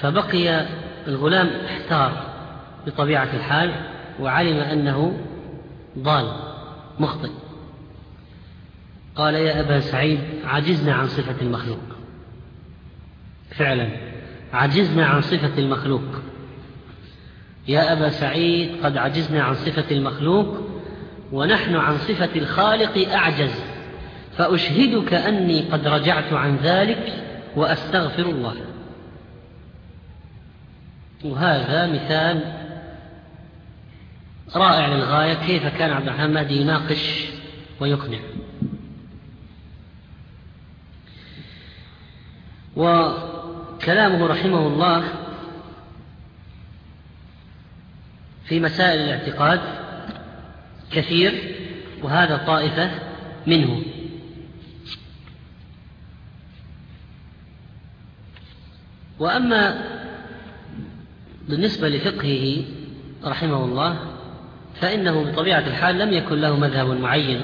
فبقي الغلام احتار بطبيعة الحال وعلم أنه ضال مخطئ. قال يا أبا سعيد عجزنا عن صفة المخلوق. فعلا عجزنا عن صفة المخلوق. يا أبا سعيد قد عجزنا عن صفة المخلوق ونحن عن صفة الخالق أعجز فأشهدك أني قد رجعت عن ذلك وأستغفر الله. وهذا مثال رائع للغاية كيف كان عبد الرحمن مهدي يناقش ويقنع. وكلامه رحمه الله في مسائل الاعتقاد كثير وهذا طائفة منه. وأما بالنسبة لفقهه رحمه الله فإنه بطبيعة الحال لم يكن له مذهب معين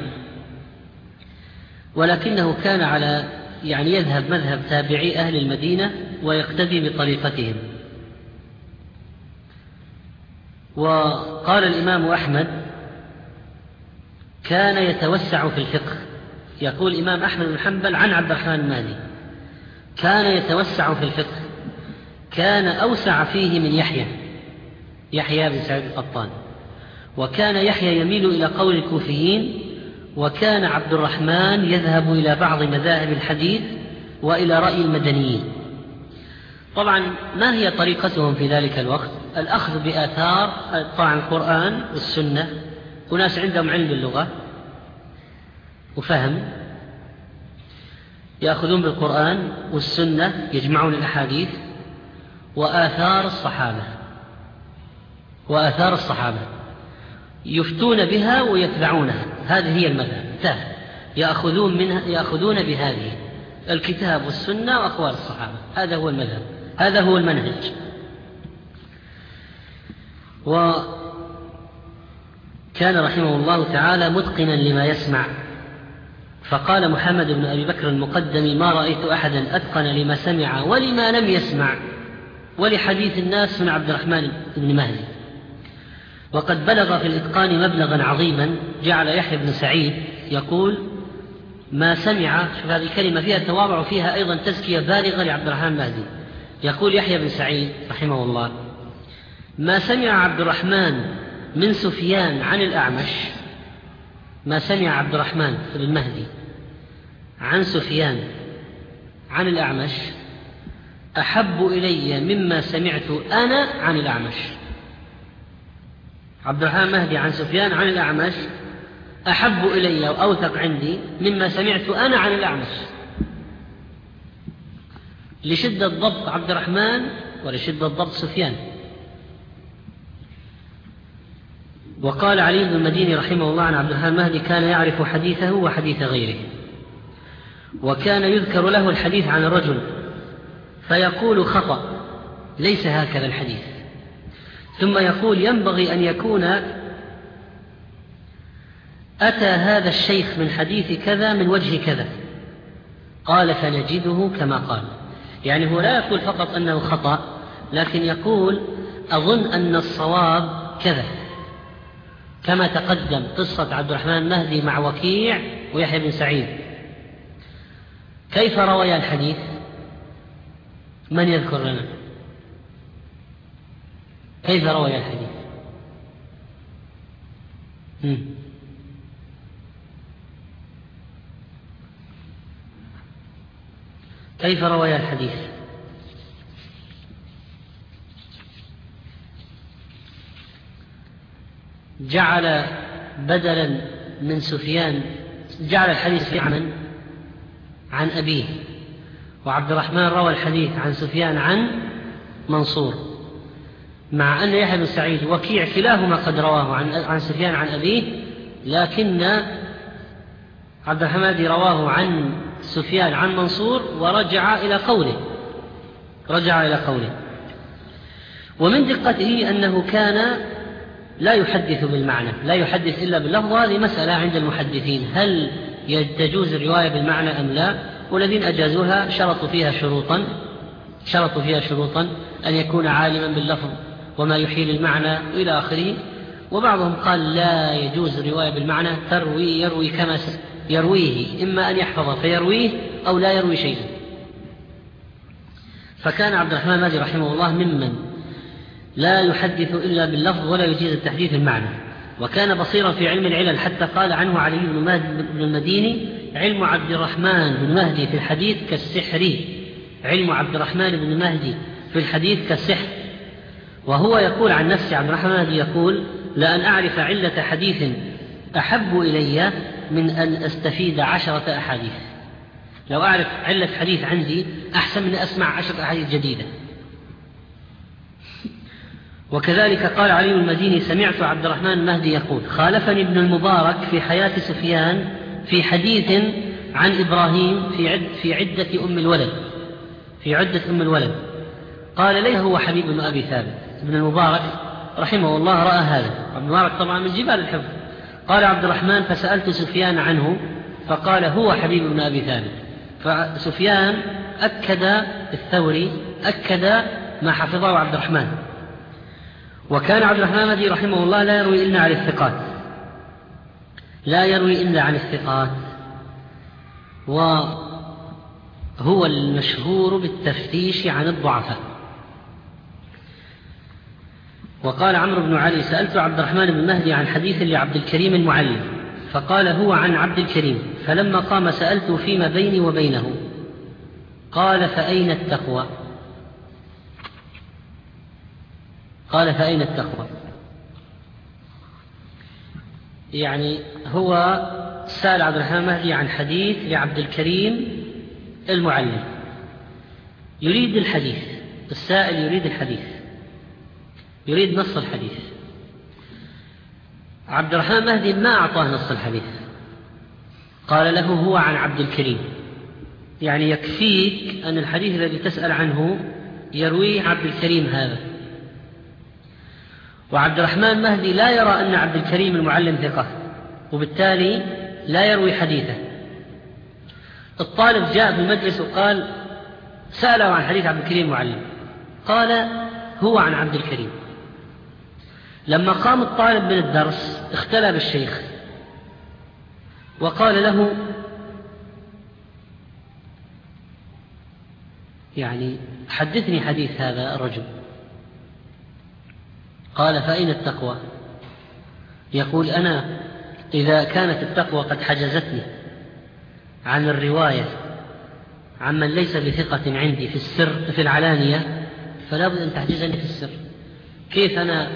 ولكنه كان على يعني يذهب مذهب تابعي أهل المدينة ويقتدي بطريقتهم. وقال الإمام أحمد كان يتوسع في الفقه. يقول الإمام أحمد بن حنبل عن عبد الرحمن المهدي كان يتوسع في الفقه. كان أوسع فيه من يحيى. يحيى بن سعيد القطان. وكان يحيى يميل إلى قول الكوفيين وكان عبد الرحمن يذهب إلى بعض مذاهب الحديث وإلى رأي المدنيين. طبعا ما هي طريقتهم في ذلك الوقت؟ الأخذ بآثار طبعا القرآن والسنة. وناس عندهم علم باللغة وفهم. يأخذون بالقرآن والسنة يجمعون الأحاديث. وآثار الصحابة. وآثار الصحابة. يفتون بها ويتبعونها. هذه هي المذهب. انتهى يأخذون منها يأخذون بهذه. الكتاب والسنة وأقوال الصحابة. هذا هو المذهب. هذا هو المنهج. وكان رحمه الله تعالى متقنا لما يسمع. فقال محمد بن أبي بكر المقدم ما رأيت أحدا أتقن لما سمع ولما لم يسمع. ولحديث الناس من عبد الرحمن بن مهدي. وقد بلغ في الإتقان مبلغا عظيما جعل يحيى بن سعيد يقول ما سمع شوف هذه الكلمة فيها تواضع وفيها أيضا تزكية بالغة لعبد الرحمن المهدي يقول يحيى بن سعيد رحمه الله ما سمع عبد الرحمن من سفيان عن الأعمش؟ ما سمع عبد الرحمن بن المهدي عن سفيان عن الأعمش؟ أحب إلي مما سمعت أنا عن الأعمش. عبد الرحمن مهدي عن سفيان عن الأعمش. أحب إلي وأوثق عندي مما سمعت أنا عن الأعمش. لشدة ضبط عبد الرحمن ولشدة ضبط سفيان. وقال علي بن المديني رحمه الله عن عبد الرحمن المهدي كان يعرف حديثه وحديث غيره. وكان يذكر له الحديث عن الرجل فيقول خطأ. ليس هكذا الحديث. ثم يقول ينبغي أن يكون أتى هذا الشيخ من حديث كذا من وجه كذا. قال فنجده كما قال. يعني هو لا يقول فقط أنه خطأ لكن يقول أظن أن الصواب كذا. كما تقدم قصة عبد الرحمن المهدي مع وكيع ويحيى بن سعيد. كيف روي الحديث؟ من يذكر لنا؟ كيف روي الحديث؟ كيف روي الحديث؟ جعل بدلا من سفيان جعل الحديث عن عن أبيه. وعبد الرحمن روى الحديث عن سفيان عن منصور. مع أن يحيى بن سعيد وكيع كلاهما قد رواه عن عن سفيان عن أبيه لكن عبد الحميد رواه عن سفيان عن منصور ورجع إلى قوله. رجع إلى قوله. ومن دقته أنه كان لا يحدث بالمعنى لا يحدث إلا باللفظ وهذه مسألة عند المحدثين هل تجوز الرواية بالمعنى أم لا؟ والذين أجازوها شرطوا فيها شروطا شرطوا فيها شروطا أن يكون عالما باللفظ وما يحيل المعنى إلى آخره. وبعضهم قال لا يجوز الرواية بالمعنى تروي يروي كما يرويه إما أن يحفظ فيرويه أو لا يروي شيئا. فكان عبد الرحمن المهدي رحمه الله ممن لا يحدث إلا باللفظ ولا يجيز التحديث المعنى. وكان بصيرا في علم العلل حتى قال عنه علي بن المديني علم عبد الرحمن بن مهدي في الحديث كالسحر. علم عبد الرحمن بن مهدي في الحديث كالسحر. وهو يقول عن نفسه عبد الرحمن مهدي يقول لأن أعرف علة حديث أحب إلي من أن أستفيد عشرة أحاديث. لو أعرف علة حديث عندي أحسن من أسمع عشرة أحاديث جديدة. وكذلك قال علي المديني سمعت عبد الرحمن المهدي يقول خالفني ابن المبارك في حياة سفيان في حديث عن إبراهيم في, عد في عدة أم الولد. في عدة أم الولد. قال ليه هو حبيب بن أبي ثابت ابن المبارك رحمه الله رأى هذا. ابن المبارك طبعا من جبال الحفظ. قال عبد الرحمن فسألت سفيان عنه فقال هو حبيب بن أبي ثابت. فسفيان أكد الثوري أكد ما حفظه عبد الرحمن. وكان عبد الرحمن رحمه الله لا يروي إلا عن الثقات. لا يروي إلا عن الثقات. وهو المشهور بالتفتيش عن الضعفاء. وقال عمرو بن علي سألت عبد الرحمن بن مهدي عن حديث لعبد الكريم المعلم فقال هو عن عبد الكريم. فلما قام سألت فيما بيني وبينه قال فأين التقوى؟ قال فأين التقوى؟ يعني هو سأل عبد الرحمن المهدي عن حديث لعبد الكريم المعلم. يريد الحديث السائل يريد الحديث يريد نص الحديث. عبد الرحمن المهدي ما أعطاه نص الحديث. قال له هو عن عبد الكريم. يعني يكفيك أن الحديث الذي تسأل عنه يرويه عبد الكريم هذا. وعبد الرحمن المهدي لا يرى أن عبد الكريم المعلم ثقة وبالتالي لا يروي حديثه. الطالب جاء في المجلس وقال سأله عن حديث عبد الكريم المعلم. قال هو عن عبد الكريم. لما قام الطالب من الدرس اختلى بالشيخ وقال له يعني حدثني حديث هذا الرجل. قال فأين التقوى؟ يقول أنا إذا كانت التقوى قد حجزتني عن الرواية عمن ليس بثقة عندي في السر في العلانية فلا بد أن تحجزني في السر. كيف أنا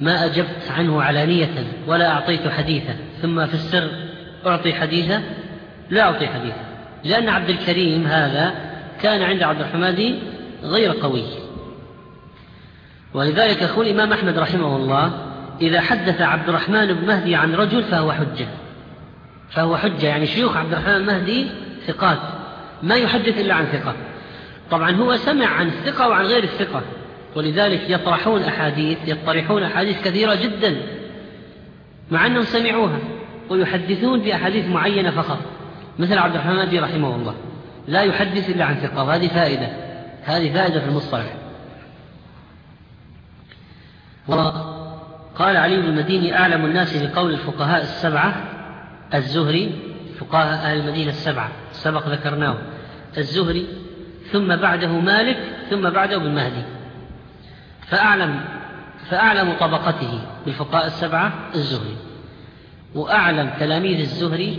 ما أجبت عنه علانية ولا أعطيت حديثا؟ ثم في السر أعطي حديثا؟ لا أعطي حديثا. لأن عبد الكريم هذا كان عند عبد الحمادي غير قوي. ولذلك يقول الإمام أحمد رحمه الله إذا حدث عبد الرحمن بن مهدي عن رجل فهو حجة. فهو حجة يعني شيوخ عبد الرحمن المهدي ثقات ما يحدث إلا عن ثقة. طبعا هو سمع عن الثقة وعن غير الثقة ولذلك يطرحون أحاديث يطرحون أحاديث كثيرة جدا مع أنهم سمعوها ويحدثون بأحاديث معينة فقط. مثل عبد الرحمن المهدي رحمه الله لا يحدث إلا عن ثقة وهذه فائدة هذه فائدة في المصطلح. وقال علي بن المديني أعلم الناس بقول الفقهاء السبعة الزهري فقهاء أهل المدينة السبعة سبق ذكرناه الزهري ثم بعده مالك ثم بعده ابن مهدي. فأعلم فأعلم طبقته بالفقهاء السبعة الزهري. وأعلم تلاميذ الزهري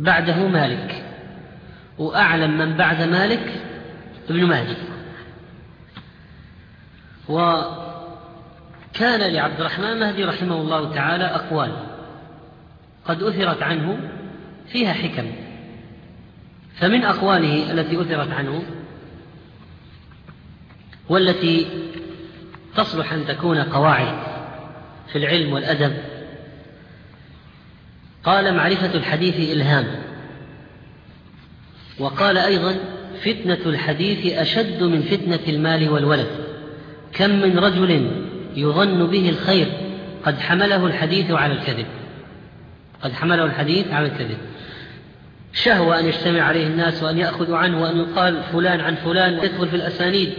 بعده مالك. وأعلم من بعد مالك ابن مهدي. وكان لعبد الرحمن المهدي رحمه الله تعالى أقوال قد أثرت عنه فيها حكم. فمن أقواله التي أثرت عنه والتي تصلح أن تكون قواعد في العلم والأدب قال معرفة الحديث إلهام وقال أيضا فتنة الحديث أشد من فتنة المال والولد. كم من رجل يظن به الخير قد حمله الحديث على الكذب. قد حمله الحديث على الكذب. شهوة أن يجتمع عليه الناس وأن يأخذوا عنه وأن يقال فلان عن فلان ويدخل في الأسانيد.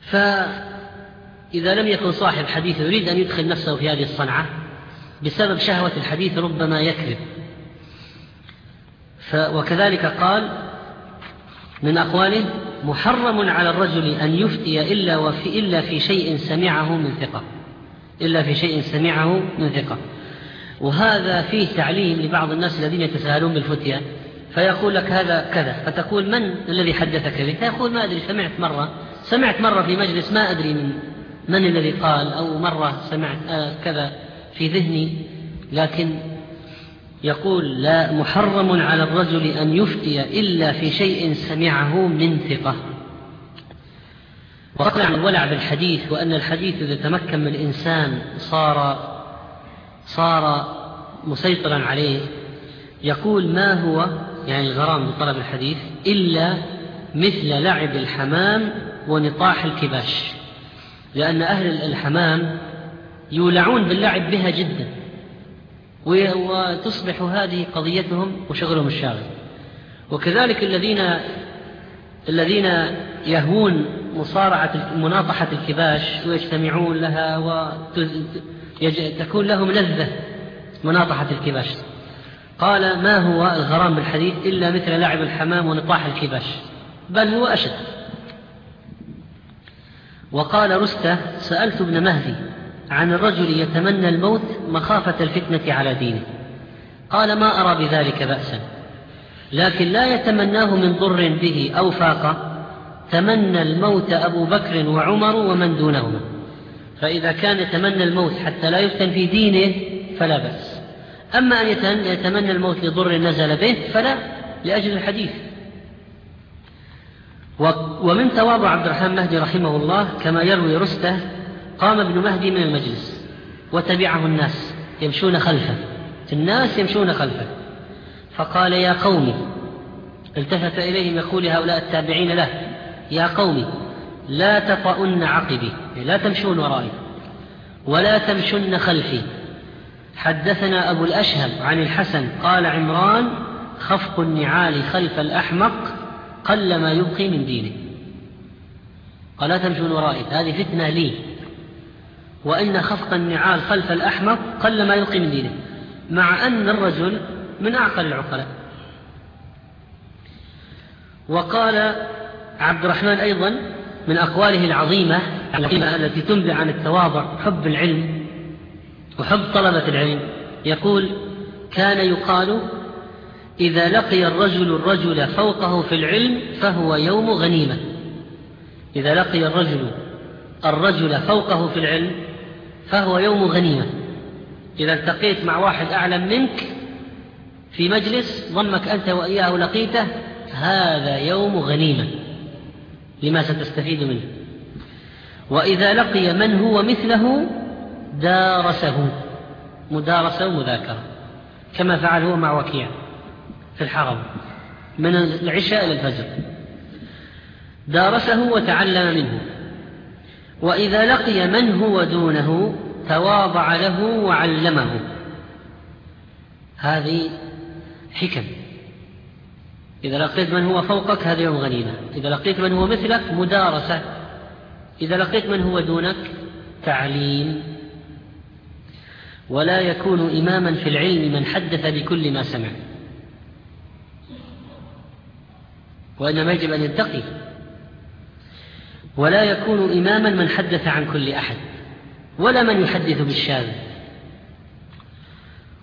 فإذا لم يكن صاحب حديث يريد أن يدخل نفسه في هذه الصنعة بسبب شهوة الحديث ربما يكذب. وكذلك قال من أقواله محرم على الرجل أن يفتي إلا, وفي إلا في شيء سمعه من ثقة. إلا في شيء سمعه من ثقة. وهذا فيه تعليم لبعض الناس الذين يتساهلون بالفتية. فيقول لك هذا كذا. فتقول من الذي حدثك به فيقول ما أدري سمعت مرة. سمعت مرة في مجلس ما أدري من من الذي قال أو مرة سمعت آه كذا في ذهني. لكن يقول لا محرم على الرجل أن يفتي إلا في شيء سمعه من ثقة. وقطع الولع بالحديث وأن الحديث إذا تمكن من الإنسان صار صار مسيطرا عليه. يقول ما هو يعني الغرام بطلب الحديث؟ إلا مثل لعب الحمام ونطاح الكباش. لأن أهل الحمام يولعون باللعب بها جدا. وتصبح هذه قضيتهم وشغلهم الشاغل. وكذلك الذين الذين يهوون مصارعة مناطحة الكباش ويجتمعون لها وتكون لهم لذة مناطحة الكباش. قال ما هو الغرام بالحديث إلا مثل لعب الحمام ونطاح الكباش؟ بل هو أشد. وقال رستة سألت ابن مهدي عن الرجل يتمنى الموت مخافة الفتنة على دينه. قال ما أرى بذلك بأسا. لكن لا يتمناه من ضر به أو فاقة. تمنى الموت أبو بكر وعمر ومن دونهما. فإذا كان يتمنى الموت حتى لا يفتن في دينه فلا بأس. أما أن يتمنى الموت لضر نزل به فلا لأجل الحديث. ومن تواضع عبد الرحمن مهدي رحمه الله كما يروي رستة قام ابن مهدي من المجلس وتبعه الناس يمشون خلفه الناس يمشون خلفه. فقال يا قوم التفت إليهم يقول هؤلاء التابعين له يا قوم لا تطؤن عقبي لا تمشون ورائي ولا تمشن خلفي. حدثنا أبو الأشهب عن الحسن قال عمران خفق النعال خلف الأحمق قل ما يبقي من دينه قال لا تمشون ورائي هذه فتنة لي. وإن خفق النعال خلف الأحمق قل ما يبقي من دينه مع أن الرجل من أعقل العقلاء. وقال عبد الرحمن أيضا من أقواله العظيمة التي تنبع عن التواضع حب العلم وحب طلبة العلم يقول كان يقال إذا لقي الرجل الرجل فوقه في العلم فهو يوم غنيمة. إذا لقي الرجل الرجل فوقه في العلم فهو يوم غنيمة. إذا التقيت مع واحد أعلم منك في مجلس ضمك أنت وإياه لقيته هذا يوم غنيمة. لما ستستفيد منه. وإذا لقي من هو مثله دارسه. مدارسة ومذاكرة. كما فعل هو مع وكيع في الحرم. من العشاء إلى الفجر. دارسه وتعلم منه. وإذا لقي من هو دونه تواضع له وعلمه. هذه حكم. إذا لقيت من هو فوقك هذا يوم غنيمة. إذا لقيت من هو مثلك مدارسة. إذا لقيت من هو دونك تعليم. ولا يكون إماما في العلم من حدث بكل ما سمع. وإنما يجب أن يتقي. ولا يكون إماما من حدث عن كل أحد ولا من يحدث بالشاذ.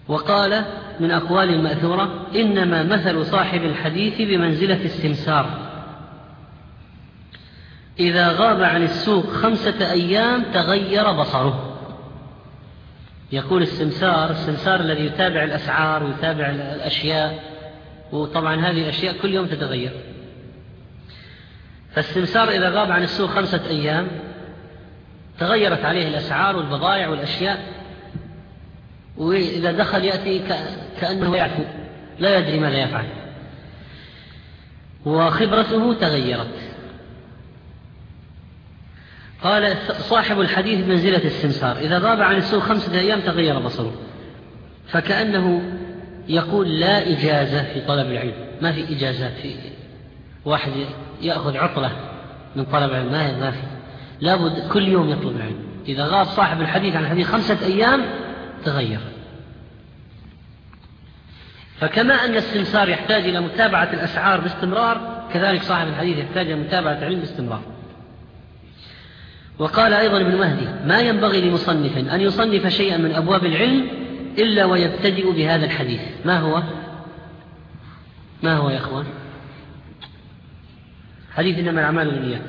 وقال من أقوال المأثورة إنما مثل صاحب الحديث بمنزلة السمسار إذا غاب عن السوق خمسة أيام تغير بصره. يقول السمسار السمسار الذي يتابع الأسعار ويتابع الأشياء وطبعا هذه الأشياء كل يوم تتغير. فالسمسار إذا غاب عن السوق خمسة أيام تغيرت عليه الأسعار والبضائع والأشياء وإذا دخل يأتي كأنه يعفو لا يدري ماذا يفعل. وخبرته تغيرت. قال صاحب الحديث منزلة السمسار إذا غاب عن السوق خمسة أيام تغير بصره. فكأنه يقول لا إجازة في طلب العلم. ما في إجازات في واحد يأخذ عطلة من طلب العلم ما في. لابد كل يوم يطلب العلم. إذا غاب صاحب الحديث عن الحديث خمسة أيام تغير. فكما أن السمسار يحتاج إلى متابعة الأسعار باستمرار كذلك صاحب الحديث يحتاج إلى متابعة العلم باستمرار. وقال أيضا ابن مهدي ما ينبغي لمصنف أن يصنف شيئا من أبواب العلم إلا ويبتدئ بهذا الحديث. ما هو؟ ما هو يا أخوان؟ حديث إنما الأعمال بالنيات.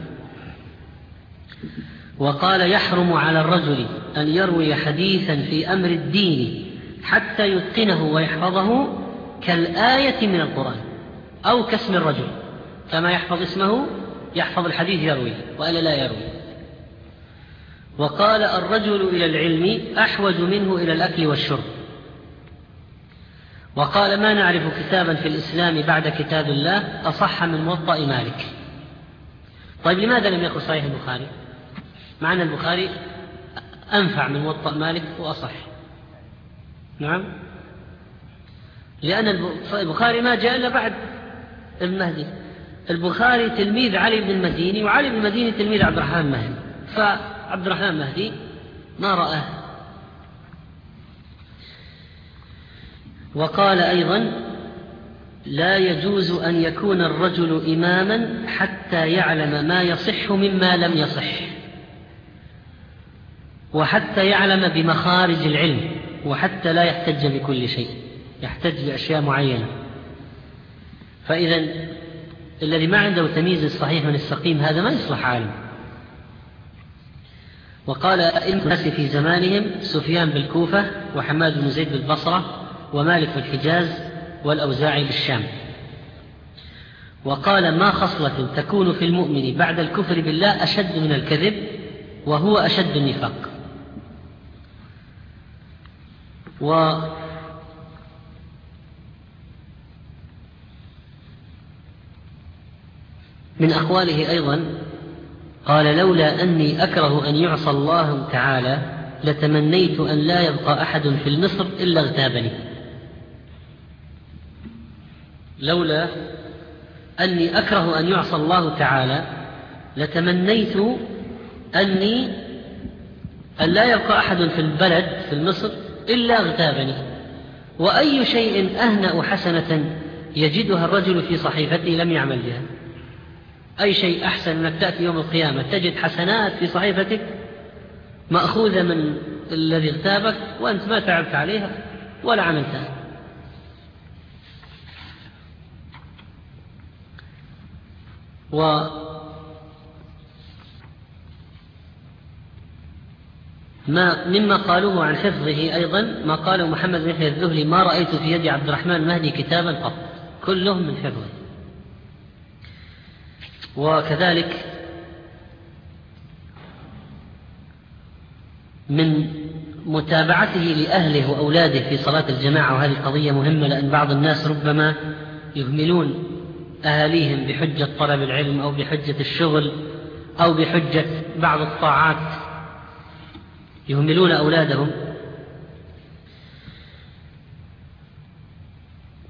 وقال يحرم على الرجل أن يروي حديثا في أمر الدين حتى يتقنه ويحفظه كالآية من القرآن أو كاسم الرجل. كما يحفظ اسمه يحفظ الحديث يروي وإلا لا يروي وقال الرجل إلى العلم أحوج منه إلى الأكل والشرب. وقال ما نعرف كتابا في الإسلام بعد كتاب الله أصح من موطأ مالك. طيب لماذا لم يقل صحيح البخاري؟ مع أن البخاري أنفع من موطأ مالك وأصح. نعم؟ لأن البخاري ما جاء إلا بعد المهدي. البخاري تلميذ علي بن المديني وعلي بن المديني تلميذ عبد الرحمن المهدي فعبد الرحمن المهدي ما رآه وقال أيضا لا يجوز أن يكون الرجل إماما حتى يعلم ما يصح مما لم يصح وحتى يعلم بمخارج العلم وحتى لا يحتج بكل شيء يحتج بأشياء معينة. فإذا الذي ما عنده تمييز الصحيح من السقيم هذا ما يصلح عالم. وقال أئمة الناس في زمانهم سفيان بالكوفة وحماد بن زيد بالبصرة ومالك بالحجاز والأوزاعي بالشام. وقال ما خصلة تكون في المؤمن بعد الكفر بالله أشد من الكذب وهو أشد النفاق. و من أقواله أيضا قال لولا أني أكره أن يعصى الله تعالى لتمنيت أن لا يبقى أحد في المصر إلا اغتابني. لولا أني أكره أن يعصى الله تعالى لتمنيت أني أن لا يبقى أحد في البلد في مصر إلا اغتابني وأي شيء أهنأ حسنة يجدها الرجل في صحيفته لم يعمل بها. أي شيء أحسن أنك تأتي يوم القيامة تجد حسنات في صحيفتك مأخوذة من الذي اغتابك وأنت ما تعبت عليها ولا عملتها. و ما مما قالوه عن حفظه أيضا ما قاله محمد بن يحيى الذهلي ما رأيت في يد عبد الرحمن المهدي كتابا قط كلهم من حفظه. وكذلك من متابعته لأهله وأولاده في صلاة الجماعة وهذه قضية مهمة لأن بعض الناس ربما يهملون أهاليهم بحجة طلب العلم أو بحجة الشغل أو بحجة بعض الطاعات. يهملون أولادهم.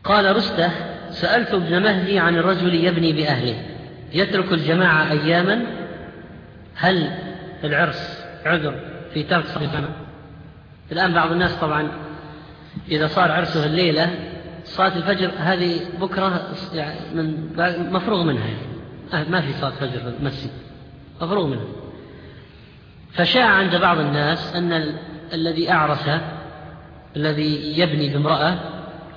قال رستة سألت ابن مهدي عن الرجل يبني بأهله. يترك الجماعة أياما؟ هل العرس عذر في ترك صلاة؟ الآن بعض الناس طبعا إذا صار عرسه الليلة صلاة الفجر هذه بكرة يعني من مفروغ منها يعني. ما في صلاة فجر في المسجد. مفروغ منها. فشاع عند بعض الناس أن ال... الذي أعرس الذي يبني بامرأة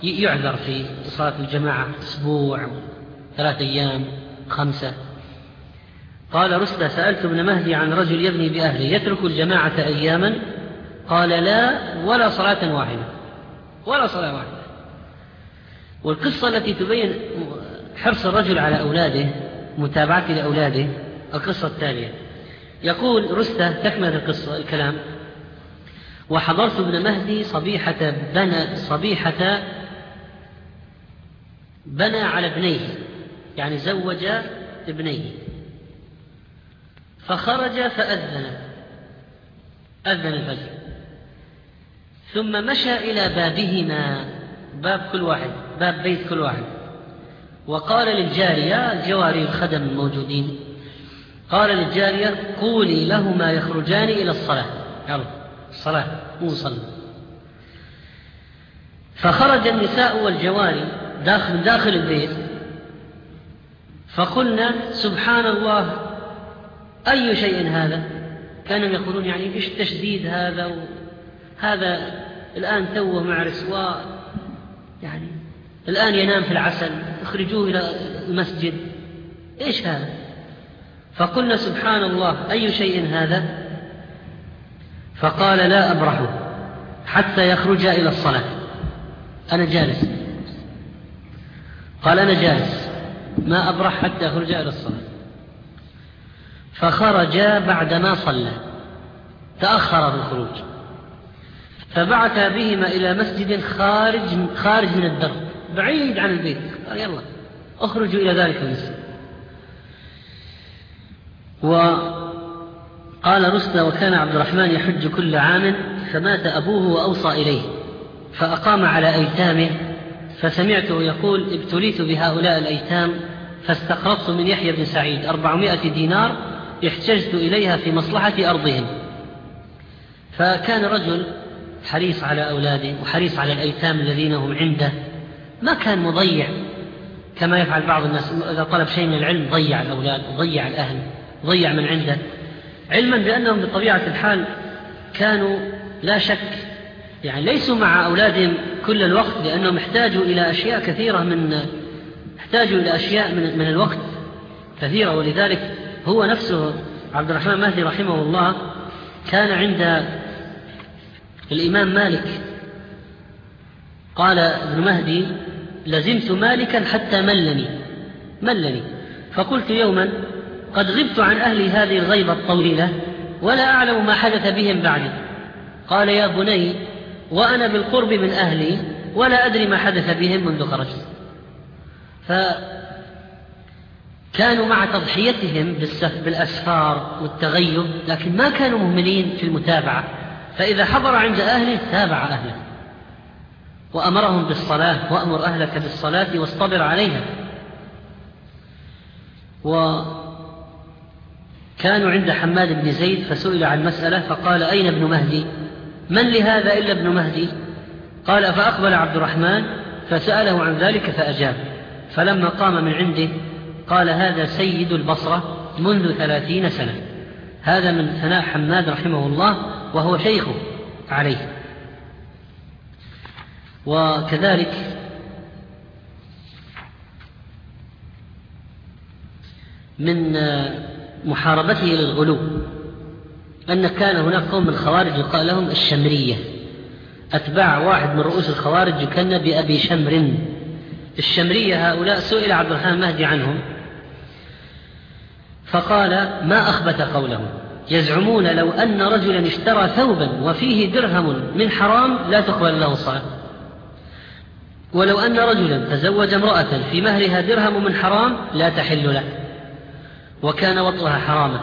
يعذر في صلاة الجماعة أسبوع ثلاثة أيام خمسة. قال رسل سألت ابن مهدي عن رجل يبني بأهله يترك الجماعة أياما؟ قال لا ولا صلاة واحدة. ولا صلاة واحدة. والقصة التي تبين حرص الرجل على أولاده متابعته لأولاده القصة التالية يقول رستة تكمل القصة الكلام. وحضرت ابن مهدي صبيحة بنى صبيحة بنى على ابنيه يعني زوج ابنيه. فخرج فأذن أذن الفجر. ثم مشى إلى بابهما. باب كل واحد باب بيت كل واحد. وقال للجارية الجواري الخدم الموجودين قال للجارية قولي لهما يخرجان إلى الصلاة. يلا الصلاة مو صلى فخرج النساء والجواري داخل داخل البيت. فقلنا سبحان الله أي شيء هذا؟ كانوا يقولون يعني إيش التشديد هذا؟ هذا الآن توه مع رسواء يعني الآن ينام في العسل اخرجوه إلى المسجد. إيش هذا؟ فقلنا سبحان الله أي شيء هذا؟ فقال لا أبرح حتى يخرج إلى الصلاة. أنا جالس. قال أنا جالس. ما أبرح حتى يخرج إلى الصلاة. فخرج بعدما صلى. تأخر في الخروج فبعث بهما إلى مسجد خارج خارج من الدرب بعيد عن البيت. قال يلا اخرجوا إلى ذلك المسجد. وقال رسل وكان عبد الرحمن يحج كل عام فمات أبوه وأوصى إليه فأقام على أيتامه فسمعته يقول ابتليت بهؤلاء الأيتام فاستقرضت من يحيى بن سعيد أربعمائة دينار احتجت إليها في مصلحة أرضهم. فكان رجل حريص على أولاده وحريص على الأيتام الذين هم عنده. ما كان مضيع كما يفعل بعض الناس. إذا طلب شيء من العلم ضيع الأولاد وضيع الأهل ضيع من عنده. علما بأنهم بطبيعة الحال كانوا لا شك يعني ليسوا مع أولادهم كل الوقت لأنهم احتاجوا إلى أشياء كثيرة من احتاجوا إلى أشياء من, من الوقت كثيرة. ولذلك هو نفسه عبد الرحمن مهدي رحمه الله كان عند الإمام مالك. قال ابن مهدي لزمت مالكا حتى ملني ملني. فقلت يوما قد غبت عن أهلي هذه الغيبة الطويلة ولا أعلم ما حدث بهم بعدي. قال يا بني وأنا بالقرب من أهلي ولا أدري ما حدث بهم منذ خرجت. فكانوا مع تضحيتهم بالأسفار والتغيب لكن ما كانوا مهملين في المتابعة. فإذا حضر عند أهله تابع أهله. وأمرهم بالصلاة وأمر أهلك بالصلاة واصطبر عليها. وكانوا عند حماد بن زيد فسئل عن مسألة فقال أين ابن مهدي؟ من لهذا إلا ابن مهدي؟ قال فأقبل عبد الرحمن فسأله عن ذلك فأجاب. فلما قام من عنده قال هذا سيد البصرة منذ ثلاثين سنة. هذا من ثناء حماد رحمه الله وهو شيخه عليه. وكذلك من محاربته للغلو أن كان هناك قوم من الخوارج يقال لهم الشمرية. أتباع واحد من رؤوس الخوارج يكن بأبي شمر. الشمرية هؤلاء سئل عبد الرحمن المهدي عنهم فقال ما أخبث قولهم يزعمون لو أن رجلا اشترى ثوبا وفيه درهم من حرام لا تقبل له الصلاة. ولو أن رجلا تزوج امرأة في مهرها درهم من حرام لا تحل له وكان وطئها حراما.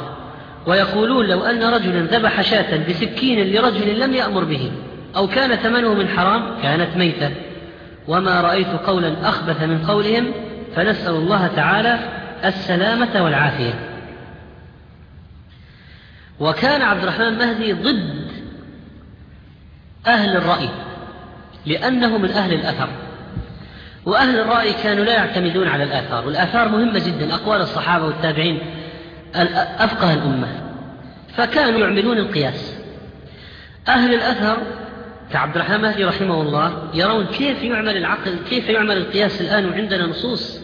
ويقولون لو أن رجلا ذبح شاة بسكين لرجل لم يأمر به أو كان ثمنه من حرام كانت ميتة. وما رأيت قولا أخبث من قولهم فنسأل الله تعالى السلامة والعافية. وكان عبد الرحمن مهدي ضد أهل الرأي لأنه من أهل الأثر. وأهل الرأي كانوا لا يعتمدون على الآثار والآثار مهمة جدا أقوال الصحابة والتابعين أفقه الأمة. فكانوا يعملون القياس. أهل الأثر كعبد الرحمن مهدي رحمه الله يرون كيف يعمل العقل كيف يعمل القياس الآن وعندنا نصوص.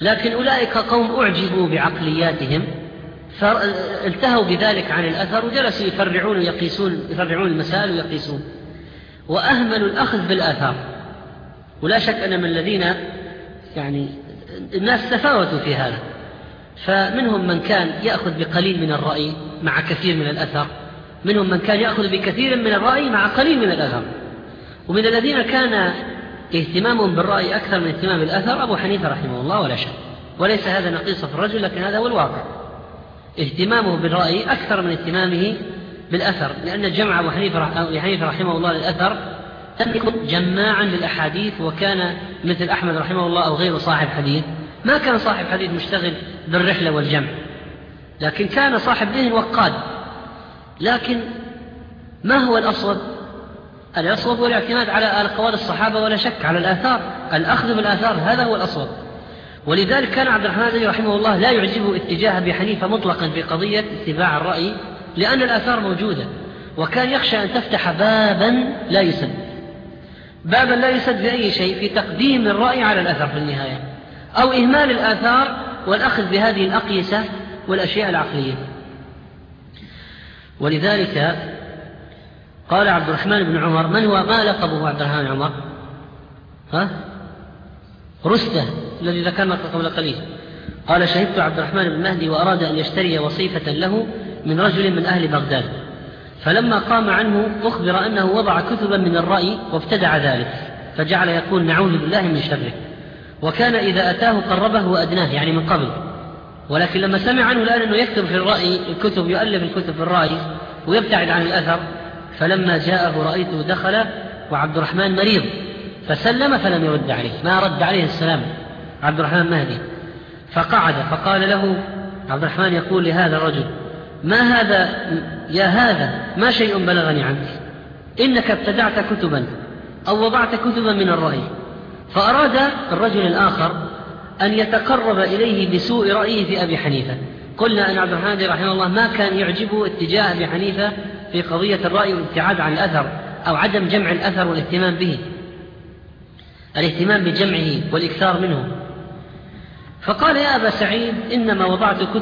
لكن أولئك قوم أعجبوا بعقلياتهم فالتهوا بذلك عن الأثر وجلسوا يفرعون ويقيسون يفرعون المسائل ويقيسون. وأهملوا الأخذ بالآثار. ولا شك أن من الذين يعني الناس تفاوتوا في هذا. فمنهم من كان يأخذ بقليل من الرأي مع كثير من الأثر. منهم من كان يأخذ بكثير من الرأي مع قليل من الأثر. ومن الذين كان اهتمامهم بالرأي أكثر من اهتمام بالأثر أبو حنيفة رحمه الله ولا شك. وليس هذا نقيصة في الرجل لكن هذا هو الواقع. اهتمامه بالرأي أكثر من اهتمامه بالأثر لأن جمع أبو حنيفة, رحمه الله للأثر يكن جماعا للأحاديث وكان مثل أحمد رحمه الله أو غيره صاحب حديث. ما كان صاحب حديث مشتغل بالرحلة والجمع لكن كان صاحب ذهن وقاد. لكن ما هو الأصوب الأصوب هو الاعتماد على أقوال الصحابة ولا شك على الآثار. الأخذ بالآثار هذا هو الأصوب ولذلك كان عبد الرحمن رحمه الله لا يعجبه اتجاه أبي حنيفة مطلقا في قضية اتباع الرأي لأن الآثار موجودة وكان يخشى أن تفتح بابا لا يسد. بابا لا يسد بأي شيء في تقديم الرأي على الأثر في النهاية أو إهمال الآثار والأخذ بهذه الأقيسة والأشياء العقلية. ولذلك قال عبد الرحمن بن عمر من هو؟ ما لقبه عبد الرحمن عمر؟ ها؟ رستة. الذي ذكرنا قبل قليل. قال شهدت عبد الرحمن بن مهدي وأراد أن يشتري وصيفة له من رجل من أهل بغداد. فلما قام عنه أخبر أنه وضع كتبا من الرأي وابتدع ذلك فجعل يقول نعوذ بالله من شره. وكان إذا أتاه قربه وأدناه يعني من قبل. ولكن لما سمع عنه الآن أنه يكتب في الرأي الكتب يؤلف الكتب في الرأي ويبتعد عن الأثر فلما جاءه رأيته دخل وعبد الرحمن مريض فسلم فلم يرد عليه. ما رد عليه السلام؟ عبد الرحمن مهدي. فقعد فقال له عبد الرحمن يقول لهذا الرجل ما هذا يا هذا ما شيء بلغني عنك؟ إنك ابتدعت كتبا أو وضعت كتبا من الرأي. فأراد الرجل الآخر أن يتقرب إليه بسوء رأيه في أبي حنيفة. قلنا أن عبد الرحمن رحمه الله ما كان يعجبه اتجاه أبي حنيفة في قضية الرأي والابتعاد عن الأثر أو عدم جمع الأثر والاهتمام به. الاهتمام بجمعه والإكثار منه. فقال يا أبا سعيد إنما وضعت